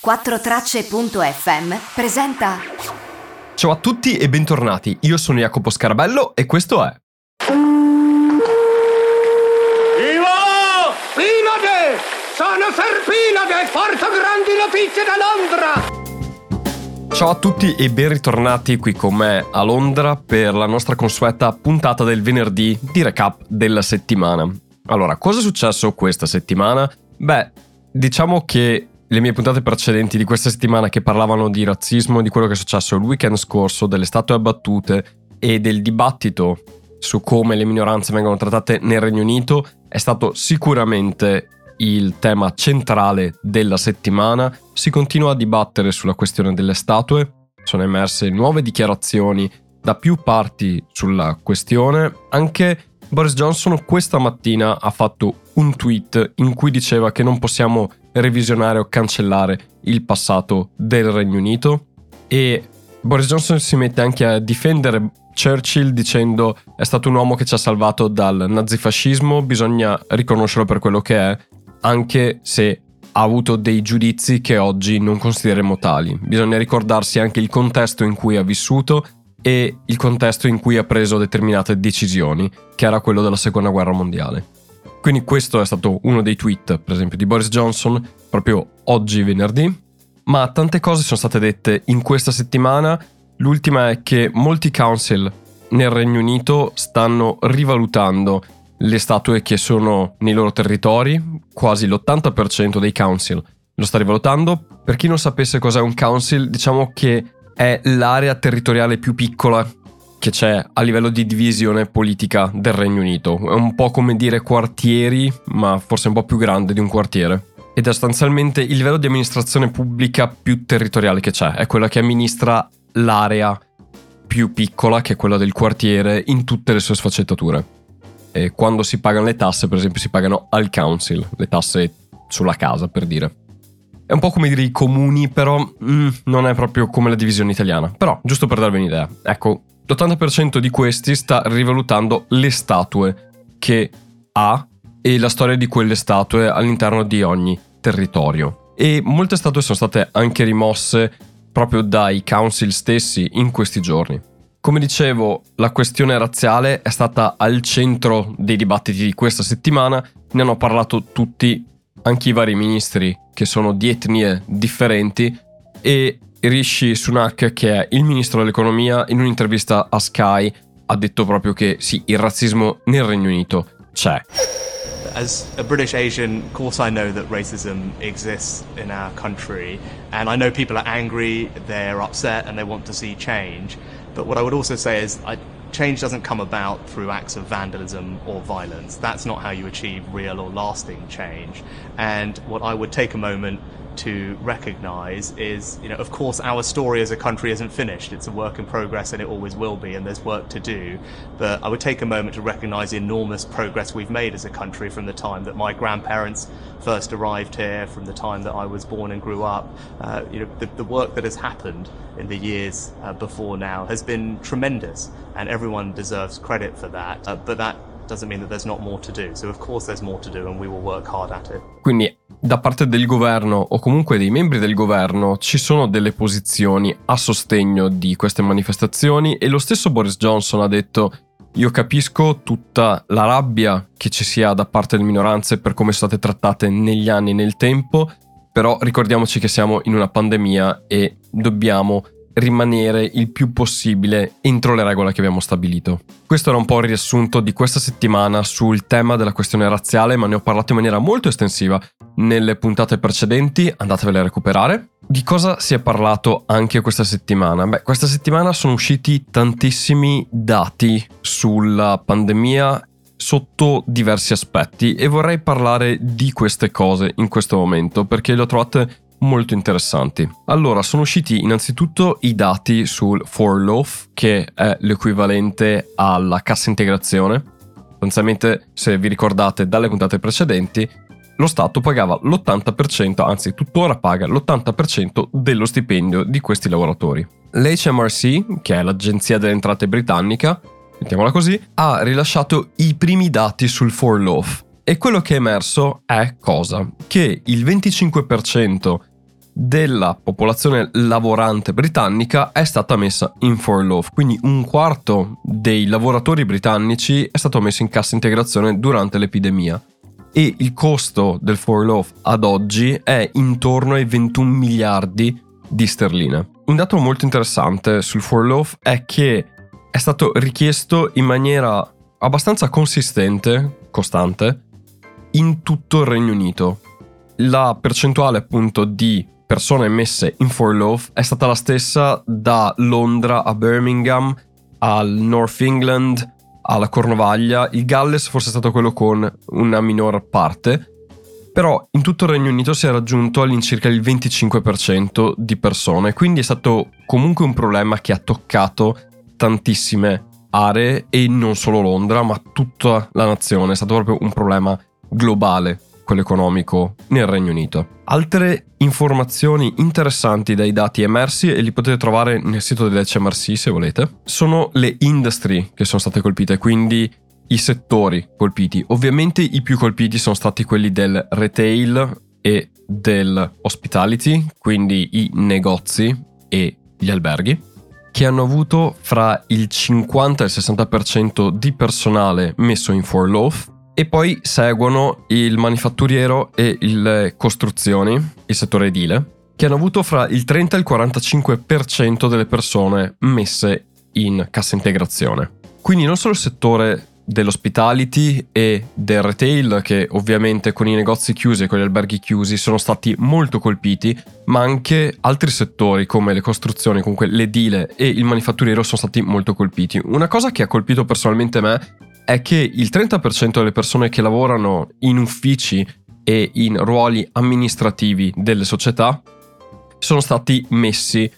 4tracce.fm presenta Ciao a tutti e bentornati, io sono Jacopo Scarabello e questo è Vivo! Pinade! Sono Serpinade! Porto grandi notizie da Londra! Ciao a tutti e ben ritornati qui con me a Londra per la nostra consueta puntata del venerdì di recap della settimana. Allora, cosa è successo questa settimana? Beh, diciamo che le mie puntate precedenti di questa settimana che parlavano di razzismo, di quello che è successo il weekend scorso, delle statue abbattute e del dibattito su come le minoranze vengono trattate nel Regno Unito, è stato sicuramente il tema centrale della settimana. Si continua a dibattere sulla questione delle statue, sono emerse nuove dichiarazioni da più parti sulla questione, anche Boris Johnson questa mattina ha fatto un tweet in cui diceva che non possiamo revisionare o cancellare il passato del Regno Unito e Boris Johnson si mette anche a difendere Churchill dicendo è stato un uomo che ci ha salvato dal nazifascismo, bisogna riconoscerlo per quello che è, anche se ha avuto dei giudizi che oggi non consideriamo tali. Bisogna ricordarsi anche il contesto in cui ha vissuto e il contesto in cui ha preso determinate decisioni, che era quello della seconda guerra mondiale. Quindi questo è stato uno dei tweet, per esempio, di Boris Johnson, proprio oggi venerdì. Ma tante cose sono state dette in questa settimana. L'ultima è che molti council nel Regno Unito stanno rivalutando le statue che sono nei loro territori. Quasi l'80% dei council lo sta rivalutando. Per chi non sapesse cos'è un council, diciamo che è l'area territoriale più piccola che c'è a livello di divisione politica del Regno Unito. È un po' come dire quartieri, ma forse un po' più grande di un quartiere. Ed è sostanzialmente il livello di amministrazione pubblica più territoriale che c'è, è quella che amministra l'area più piccola, che è quella del quartiere, in tutte le sue sfaccettature. E quando si pagano le tasse, per esempio, si pagano al council, le tasse sulla casa, per dire. È un po' come dire i comuni, però mm, non è proprio come la divisione italiana. Però, giusto per darvi un'idea, ecco, l'80% di questi sta rivalutando le statue che ha e la storia di quelle statue all'interno di ogni territorio. E molte statue sono state anche rimosse proprio dai council stessi in questi giorni. Come dicevo, la questione razziale è stata al centro dei dibattiti di questa settimana, ne hanno parlato tutti, anche i vari ministri che sono di etnie differenti e Rishi Sunak, che è il ministro dell'economia, in un'intervista a Sky ha detto proprio che sì, il razzismo nel Regno Unito c'è. As a British Asian, of course, I know that racism exists in our country, and I know people are angry, they're upset, and they want to see change. But what I would also say is, I, change doesn't come about through acts of vandalism or violence. That's not how you achieve real or lasting change. And what I would take a moment to recognize is, you know, of course, our story as a country isn't finished. It's a work in progress and it always will be, and there's work to do. But I would take a moment to recognize the enormous progress we've made as a country from the time that my grandparents first arrived here, from the time that I was born and grew up. Uh, you know, the, the, work that has happened in the years uh, before now has been tremendous, and everyone deserves credit for that. Uh, but that doesn't mean that there's not more to do. So of course there's more to do and we will work hard at it. Quindi da parte del governo o comunque dei membri del governo ci sono delle posizioni a sostegno di queste manifestazioni? E lo stesso Boris Johnson ha detto io capisco tutta la rabbia che ci sia da parte delle minoranze per come sono state trattate negli anni e nel tempo, però ricordiamoci che siamo in una pandemia e dobbiamo rimanere il più possibile entro le regole che abbiamo stabilito. Questo era un po' il riassunto di questa settimana sul tema della questione razziale, ma ne ho parlato in maniera molto estensiva nelle puntate precedenti, andatevele a recuperare. Di cosa si è parlato anche questa settimana? Beh, questa settimana sono usciti tantissimi dati sulla pandemia sotto diversi aspetti e vorrei parlare di queste cose in questo momento perché le ho trovate molto interessanti. Allora, sono usciti innanzitutto i dati sul For Loaf, che è l'equivalente alla cassa integrazione. Sostanzialmente, se vi ricordate dalle puntate precedenti, lo Stato pagava l'80%, anzi tuttora paga l'80% dello stipendio di questi lavoratori. L'HMRC, che è l'agenzia delle entrate britannica, mettiamola così, ha rilasciato i primi dati sul For Loaf. E quello che è emerso è cosa? Che il 25% della popolazione lavorante britannica è stata messa in furlough, quindi un quarto dei lavoratori britannici è stato messo in cassa integrazione durante l'epidemia e il costo del furlough ad oggi è intorno ai 21 miliardi di sterline. Un dato molto interessante sul furlough è che è stato richiesto in maniera abbastanza consistente, costante, in tutto il Regno Unito. La percentuale appunto di persone messe in furlough è stata la stessa da Londra a Birmingham al North England alla Cornovaglia. Il Galles forse è stato quello con una minor parte, però in tutto il Regno Unito si è raggiunto all'incirca il 25% di persone, quindi è stato comunque un problema che ha toccato tantissime aree e non solo Londra, ma tutta la nazione, è stato proprio un problema globale quello economico nel Regno Unito. Altre informazioni interessanti dai dati emersi e li potete trovare nel sito dell'HMRC se volete, sono le industry che sono state colpite, quindi i settori colpiti. Ovviamente i più colpiti sono stati quelli del retail e del hospitality, quindi i negozi e gli alberghi, che hanno avuto fra il 50 e il 60% di personale messo in furlough e poi seguono il manifatturiero e le costruzioni, il settore edile, che hanno avuto fra il 30 e il 45% delle persone messe in cassa integrazione. Quindi non solo il settore dell'hospitality e del retail che ovviamente con i negozi chiusi e con gli alberghi chiusi sono stati molto colpiti, ma anche altri settori come le costruzioni, comunque l'edile e il manifatturiero sono stati molto colpiti. Una cosa che ha colpito personalmente me è che il 30% delle persone che lavorano in uffici e in ruoli amministrativi delle società sono stati messi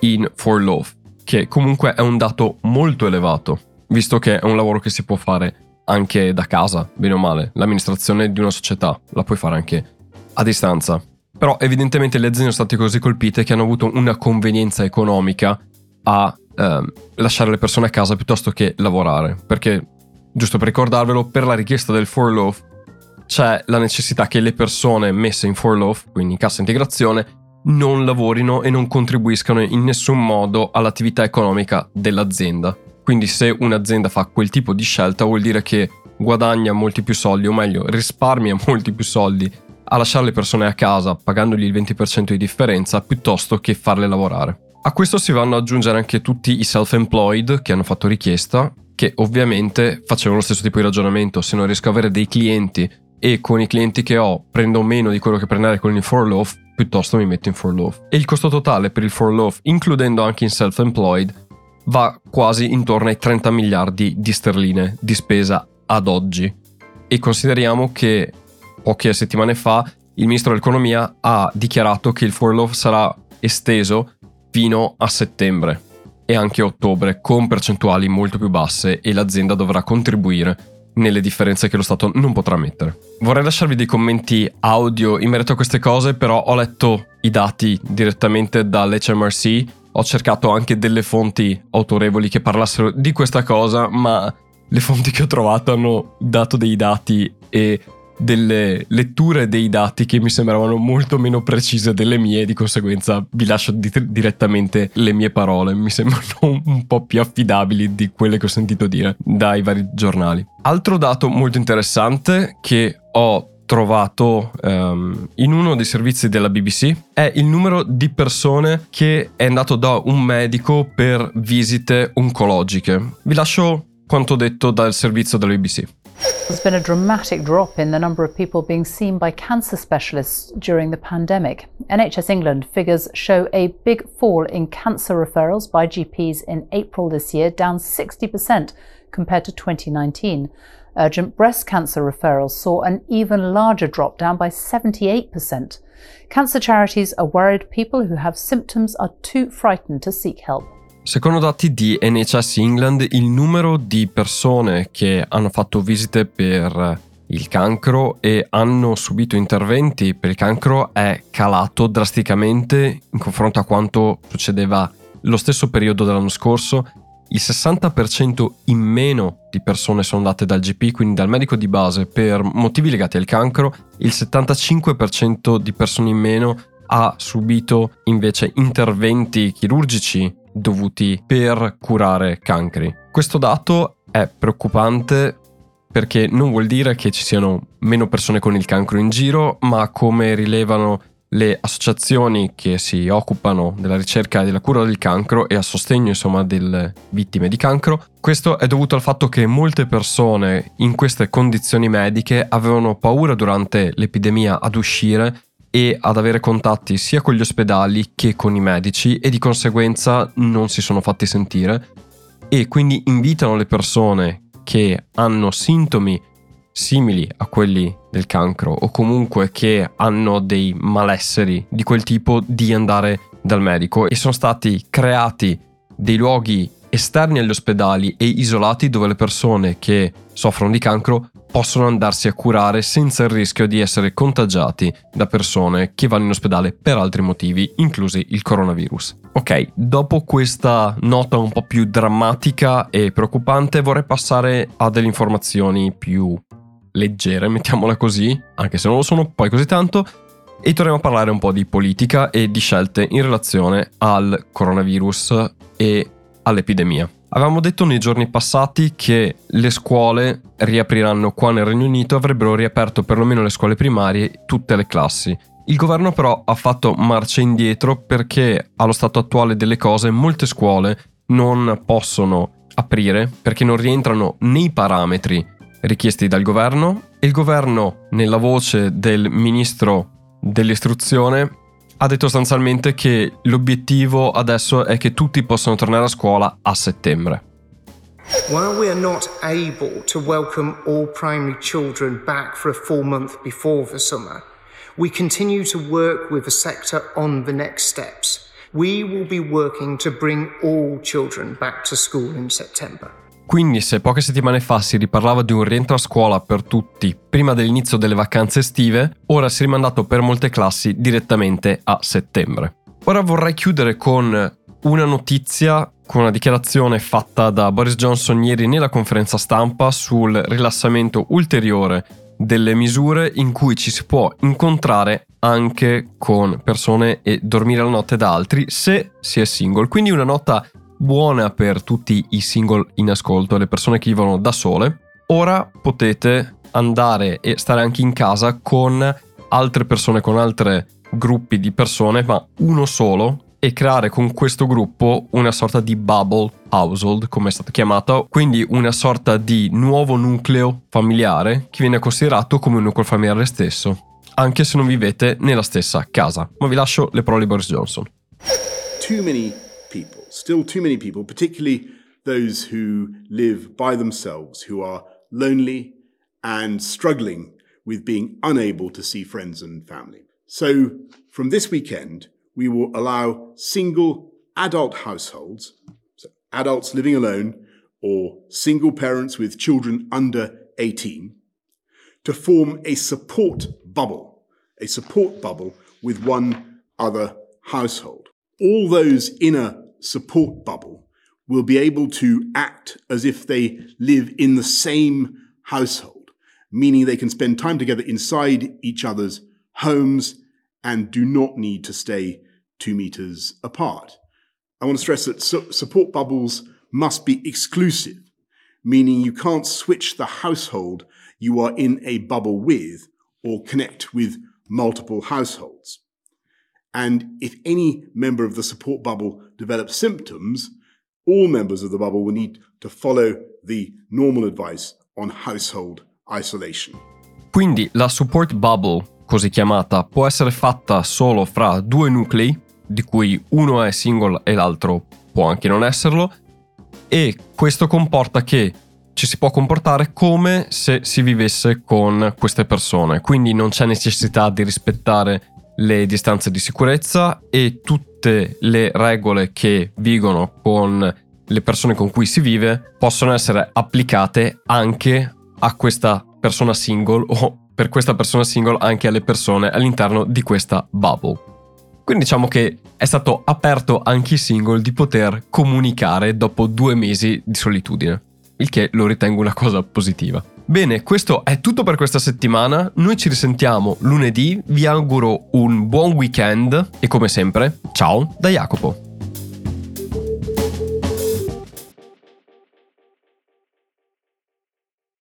in for love, che comunque è un dato molto elevato, visto che è un lavoro che si può fare anche da casa, bene o male. L'amministrazione di una società la puoi fare anche a distanza. Però evidentemente le aziende sono state così colpite che hanno avuto una convenienza economica a eh, lasciare le persone a casa piuttosto che lavorare, perché giusto per ricordarvelo, per la richiesta del for loaf c'è la necessità che le persone messe in for loaf, quindi in cassa integrazione, non lavorino e non contribuiscano in nessun modo all'attività economica dell'azienda. Quindi se un'azienda fa quel tipo di scelta vuol dire che guadagna molti più soldi, o meglio, risparmia molti più soldi a lasciare le persone a casa pagandogli il 20% di differenza piuttosto che farle lavorare. A questo si vanno ad aggiungere anche tutti i self-employed che hanno fatto richiesta che ovviamente facevano lo stesso tipo di ragionamento, se non riesco ad avere dei clienti e con i clienti che ho prendo meno di quello che prenderei con il for loaf, piuttosto mi metto in for loaf. E il costo totale per il for loaf, includendo anche in self-employed, va quasi intorno ai 30 miliardi di sterline di spesa ad oggi. E consideriamo che poche settimane fa il ministro dell'economia ha dichiarato che il for loaf sarà esteso fino a settembre e anche a ottobre con percentuali molto più basse e l'azienda dovrà contribuire nelle differenze che lo Stato non potrà mettere. Vorrei lasciarvi dei commenti audio in merito a queste cose, però ho letto i dati direttamente dall'HMRC, ho cercato anche delle fonti autorevoli che parlassero di questa cosa, ma le fonti che ho trovato hanno dato dei dati e delle letture dei dati che mi sembravano molto meno precise delle mie, di conseguenza vi lascio di- direttamente le mie parole, mi sembrano un po' più affidabili di quelle che ho sentito dire dai vari giornali. Altro dato molto interessante che ho trovato um, in uno dei servizi della BBC è il numero di persone che è andato da un medico per visite oncologiche. Vi lascio quanto detto dal servizio della BBC. There's been a dramatic drop in the number of people being seen by cancer specialists during the pandemic. NHS England figures show a big fall in cancer referrals by GPs in April this year, down 60% compared to 2019. Urgent breast cancer referrals saw an even larger drop, down by 78%. Cancer charities are worried people who have symptoms are too frightened to seek help. Secondo dati di NHS England, il numero di persone che hanno fatto visite per il cancro e hanno subito interventi per il cancro è calato drasticamente in confronto a quanto succedeva lo stesso periodo dell'anno scorso. Il 60% in meno di persone sono andate dal GP, quindi dal medico di base, per motivi legati al cancro. Il 75% di persone in meno ha subito invece interventi chirurgici dovuti per curare cancri. Questo dato è preoccupante perché non vuol dire che ci siano meno persone con il cancro in giro, ma come rilevano le associazioni che si occupano della ricerca e della cura del cancro e a sostegno insomma delle vittime di cancro. Questo è dovuto al fatto che molte persone in queste condizioni mediche avevano paura durante l'epidemia ad uscire e ad avere contatti sia con gli ospedali che con i medici e di conseguenza non si sono fatti sentire e quindi invitano le persone che hanno sintomi simili a quelli del cancro o comunque che hanno dei malesseri di quel tipo di andare dal medico e sono stati creati dei luoghi esterni agli ospedali e isolati dove le persone che soffrono di cancro possono andarsi a curare senza il rischio di essere contagiati da persone che vanno in ospedale per altri motivi, inclusi il coronavirus. Ok, dopo questa nota un po' più drammatica e preoccupante vorrei passare a delle informazioni più leggere, mettiamola così, anche se non lo sono poi così tanto, e torniamo a parlare un po' di politica e di scelte in relazione al coronavirus e all'epidemia. Avevamo detto nei giorni passati che le scuole riapriranno qua nel Regno Unito, avrebbero riaperto perlomeno le scuole primarie, tutte le classi. Il governo però ha fatto marcia indietro perché allo stato attuale delle cose molte scuole non possono aprire perché non rientrano nei parametri richiesti dal governo e il governo, nella voce del ministro dell'istruzione, ha detto sostanzialmente che l'obiettivo adesso è che tutti possano tornare a scuola a settembre. While we are not able to welcome all primary children back for a full month before the summer, we continue to work with the sector on the next steps. We will be working to bring all children back to school in September. Quindi se poche settimane fa si riparlava di un rientro a scuola per tutti prima dell'inizio delle vacanze estive, ora si è rimandato per molte classi direttamente a settembre. Ora vorrei chiudere con una notizia, con una dichiarazione fatta da Boris Johnson ieri nella conferenza stampa sul rilassamento ulteriore delle misure in cui ci si può incontrare anche con persone e dormire la notte da altri se si è single. Quindi una nota buona per tutti i single in ascolto, le persone che vivono da sole. Ora potete andare e stare anche in casa con altre persone, con altri gruppi di persone, ma uno solo, e creare con questo gruppo una sorta di bubble household, come è stato chiamato, quindi una sorta di nuovo nucleo familiare che viene considerato come un nucleo familiare stesso, anche se non vivete nella stessa casa. Ma vi lascio le parole di Boris Johnson. Too many still too many people, particularly those who live by themselves, who are lonely and struggling with being unable to see friends and family. So, from this weekend, we will allow single adult households, so adults living alone or single parents with children under 18, to form a support bubble, a support bubble with one other household. All those in a support bubble will be able to act as if they live in the same household, meaning they can spend time together inside each other's homes and do not need to stay two meters apart. I want to stress that su- support bubbles must be exclusive, meaning you can't switch the household you are in a bubble with or connect with multiple households. And if any member of the support bubble develops symptoms, all members of the bubble will need to follow the normal advice on household isolation. Quindi la support bubble, così chiamata, può essere fatta solo fra due nuclei, di cui uno è single e l'altro può anche non esserlo, e questo comporta che ci si può comportare come se si vivesse con queste persone, quindi non c'è necessità di rispettare le distanze di sicurezza e tutte le regole che vigono con le persone con cui si vive possono essere applicate anche a questa persona single o per questa persona single anche alle persone all'interno di questa bubble. Quindi diciamo che è stato aperto anche i single di poter comunicare dopo due mesi di solitudine, il che lo ritengo una cosa positiva. Bene, questo è tutto per questa settimana. Noi ci risentiamo lunedì. Vi auguro un buon weekend e come sempre, ciao da Jacopo.